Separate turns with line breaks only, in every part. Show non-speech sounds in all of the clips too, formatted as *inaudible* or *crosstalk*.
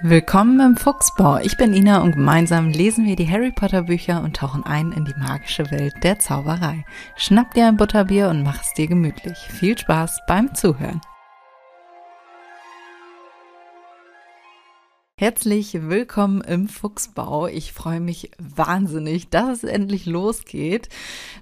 Willkommen im Fuchsbau. Ich bin Ina und gemeinsam lesen wir die Harry Potter Bücher und tauchen ein in die magische Welt der Zauberei. Schnapp dir ein Butterbier und mach es dir gemütlich. Viel Spaß beim Zuhören. Herzlich willkommen im Fuchsbau. Ich freue mich wahnsinnig, dass es endlich losgeht.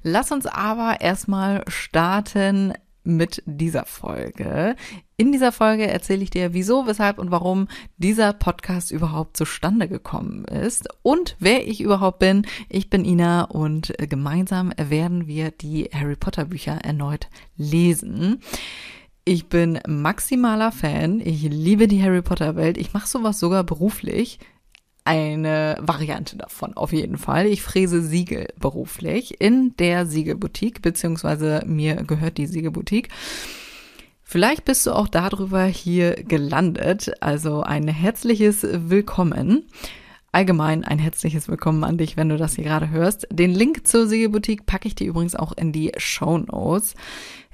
Lass uns aber erstmal starten mit dieser Folge. In dieser Folge erzähle ich dir, wieso, weshalb und warum dieser Podcast überhaupt zustande gekommen ist und wer ich überhaupt bin. Ich bin Ina und gemeinsam werden wir die Harry Potter Bücher erneut lesen. Ich bin maximaler Fan. Ich liebe die Harry Potter Welt. Ich mache sowas sogar beruflich eine Variante davon, auf jeden Fall. Ich fräse Siegel beruflich in der Siegelboutique, beziehungsweise mir gehört die Siegelboutique. Vielleicht bist du auch darüber hier gelandet. Also ein herzliches Willkommen. Allgemein ein herzliches Willkommen an dich, wenn du das hier gerade hörst. Den Link zur Siegelboutique packe ich dir übrigens auch in die Show Notes.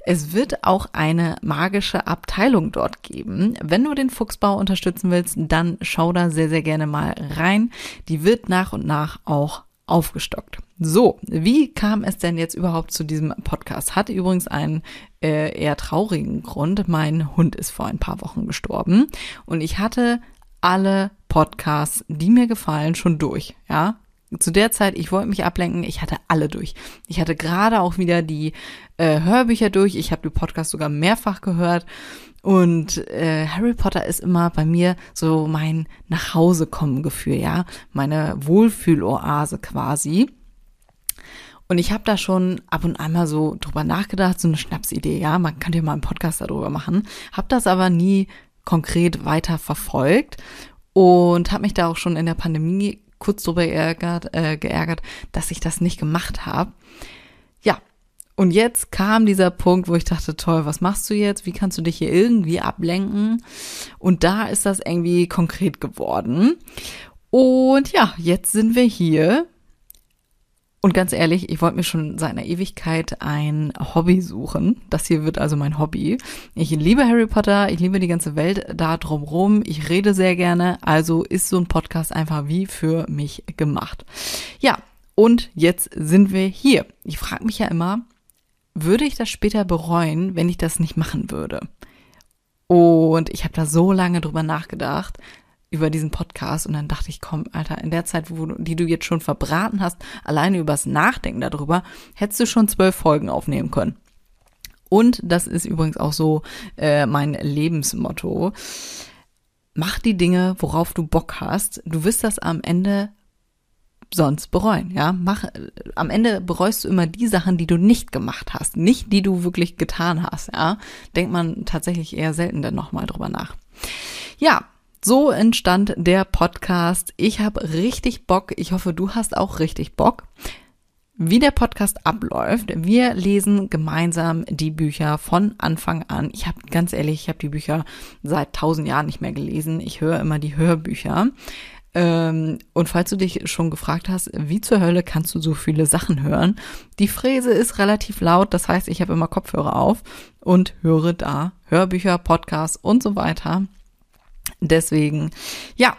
Es wird auch eine magische Abteilung dort geben. Wenn du den Fuchsbau unterstützen willst, dann schau da sehr, sehr gerne mal rein. Die wird nach und nach auch aufgestockt. So, wie kam es denn jetzt überhaupt zu diesem Podcast? Hat übrigens einen äh, eher traurigen Grund. Mein Hund ist vor ein paar Wochen gestorben und ich hatte alle Podcasts, die mir gefallen, schon durch. Ja, zu der Zeit, ich wollte mich ablenken, ich hatte alle durch. Ich hatte gerade auch wieder die äh, Hörbücher durch, ich habe die Podcasts sogar mehrfach gehört. Und äh, Harry Potter ist immer bei mir so mein Nachhausekommen Gefühl, ja, meine Wohlfühloase quasi. Und ich habe da schon ab und an mal so drüber nachgedacht, so eine Schnapsidee, ja, man könnte ja mal einen Podcast darüber machen, habe das aber nie konkret weiter verfolgt und habe mich da auch schon in der Pandemie kurz drüber geärgert, äh, geärgert, dass ich das nicht gemacht habe. Ja, und jetzt kam dieser Punkt, wo ich dachte, toll, was machst du jetzt? Wie kannst du dich hier irgendwie ablenken? Und da ist das irgendwie konkret geworden. Und ja, jetzt sind wir hier und ganz ehrlich, ich wollte mir schon seit einer Ewigkeit ein Hobby suchen. Das hier wird also mein Hobby. Ich liebe Harry Potter, ich liebe die ganze Welt da drumrum. Ich rede sehr gerne, also ist so ein Podcast einfach wie für mich gemacht. Ja, und jetzt sind wir hier. Ich frage mich ja immer, würde ich das später bereuen, wenn ich das nicht machen würde? Und ich habe da so lange drüber nachgedacht, über diesen Podcast und dann dachte ich, komm, Alter, in der Zeit, wo die du jetzt schon verbraten hast, alleine übers Nachdenken darüber, hättest du schon zwölf Folgen aufnehmen können. Und das ist übrigens auch so äh, mein Lebensmotto. Mach die Dinge, worauf du Bock hast. Du wirst das am Ende sonst bereuen, ja? Mach am Ende bereust du immer die Sachen, die du nicht gemacht hast, nicht die du wirklich getan hast, ja? Denkt man tatsächlich eher selten dann nochmal drüber nach. Ja, so entstand der Podcast. Ich habe richtig Bock. Ich hoffe, du hast auch richtig Bock. Wie der Podcast abläuft, wir lesen gemeinsam die Bücher von Anfang an. Ich habe ganz ehrlich, ich habe die Bücher seit tausend Jahren nicht mehr gelesen. Ich höre immer die Hörbücher. Ähm, und falls du dich schon gefragt hast, wie zur Hölle kannst du so viele Sachen hören? Die Fräse ist relativ laut, das heißt, ich habe immer Kopfhörer auf und höre da Hörbücher, Podcasts und so weiter. Deswegen, ja,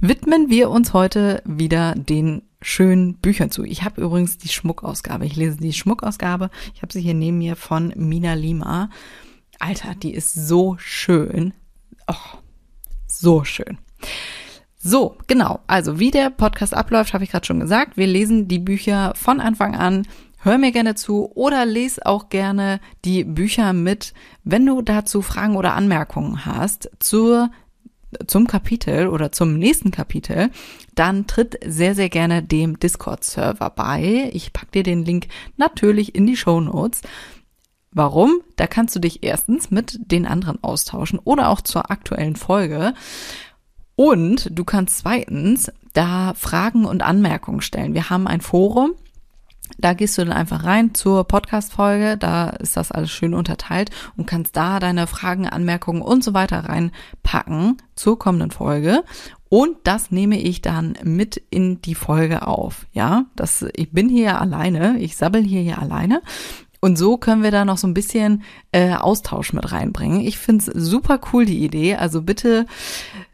widmen wir uns heute wieder den schönen Büchern zu. Ich habe übrigens die Schmuckausgabe. Ich lese die Schmuckausgabe. Ich habe sie hier neben mir von Mina Lima. Alter, die ist so schön. Oh, so schön. So, genau. Also wie der Podcast abläuft, habe ich gerade schon gesagt. Wir lesen die Bücher von Anfang an. Hör mir gerne zu oder lese auch gerne die Bücher mit, wenn du dazu Fragen oder Anmerkungen hast zur zum Kapitel oder zum nächsten Kapitel, dann tritt sehr, sehr gerne dem Discord-Server bei. Ich pack dir den Link natürlich in die Show Notes. Warum? Da kannst du dich erstens mit den anderen austauschen oder auch zur aktuellen Folge. Und du kannst zweitens da Fragen und Anmerkungen stellen. Wir haben ein Forum, da gehst du dann einfach rein zur Podcast-Folge, da ist das alles schön unterteilt und kannst da deine Fragen, Anmerkungen und so weiter reinpacken zur kommenden Folge. Und das nehme ich dann mit in die Folge auf. Ja, das, ich bin hier alleine, ich sabbel hier hier alleine. Und so können wir da noch so ein bisschen äh, Austausch mit reinbringen. Ich find's super cool, die Idee. Also bitte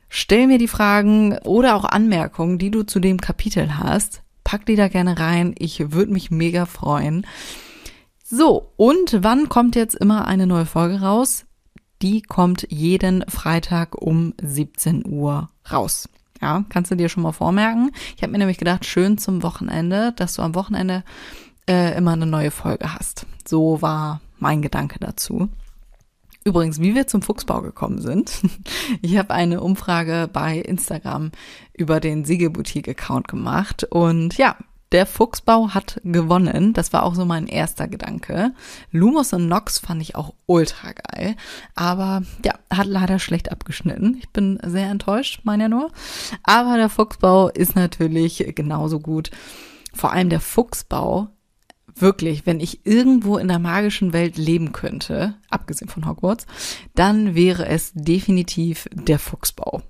Stell mir die Fragen oder auch Anmerkungen, die du zu dem Kapitel hast. Pack die da gerne rein. Ich würde mich mega freuen. So, und wann kommt jetzt immer eine neue Folge raus? Die kommt jeden Freitag um 17 Uhr raus. Ja, kannst du dir schon mal vormerken. Ich habe mir nämlich gedacht, schön zum Wochenende, dass du am Wochenende äh, immer eine neue Folge hast. So war mein Gedanke dazu. Übrigens, wie wir zum Fuchsbau gekommen sind. *laughs* Ich habe eine Umfrage bei Instagram über den Siegelboutique-Account gemacht und ja, der Fuchsbau hat gewonnen. Das war auch so mein erster Gedanke. Lumos und Nox fand ich auch ultra geil. Aber ja, hat leider schlecht abgeschnitten. Ich bin sehr enttäuscht, meine ja nur. Aber der Fuchsbau ist natürlich genauso gut. Vor allem der Fuchsbau wirklich, wenn ich irgendwo in der magischen Welt leben könnte, abgesehen von Hogwarts, dann wäre es definitiv der Fuchsbau.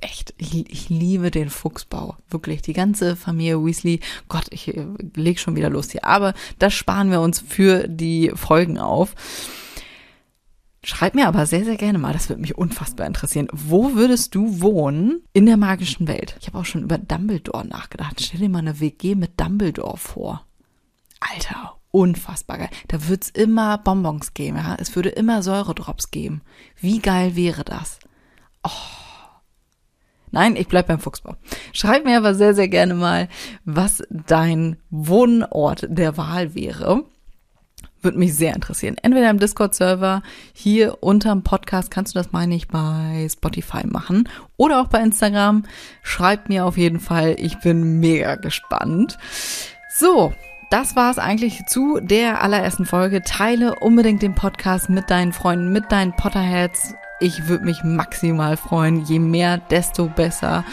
Echt, ich, ich liebe den Fuchsbau. Wirklich, die ganze Familie Weasley. Gott, ich äh, leg schon wieder los hier. Aber das sparen wir uns für die Folgen auf. Schreib mir aber sehr, sehr gerne mal, das würde mich unfassbar interessieren. Wo würdest du wohnen in der magischen Welt? Ich habe auch schon über Dumbledore nachgedacht. Stell dir mal eine WG mit Dumbledore vor. Alter, unfassbar geil. Da wird's immer Bonbons geben, ja. Es würde immer Säuredrops geben. Wie geil wäre das? Oh. Nein, ich bleib beim Fuchsbau. Schreib mir aber sehr, sehr gerne mal, was dein Wohnort der Wahl wäre. Würde mich sehr interessieren. Entweder im Discord-Server, hier unterm Podcast kannst du das, meine ich, bei Spotify machen. Oder auch bei Instagram. Schreib mir auf jeden Fall. Ich bin mega gespannt. So, das war es eigentlich zu der allerersten Folge. Teile unbedingt den Podcast mit deinen Freunden, mit deinen Potterheads. Ich würde mich maximal freuen. Je mehr, desto besser.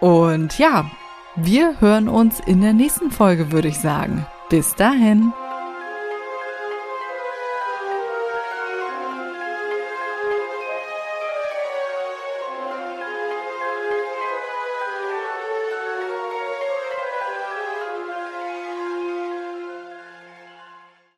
Und ja, wir hören uns in der nächsten Folge, würde ich sagen. Bis dahin.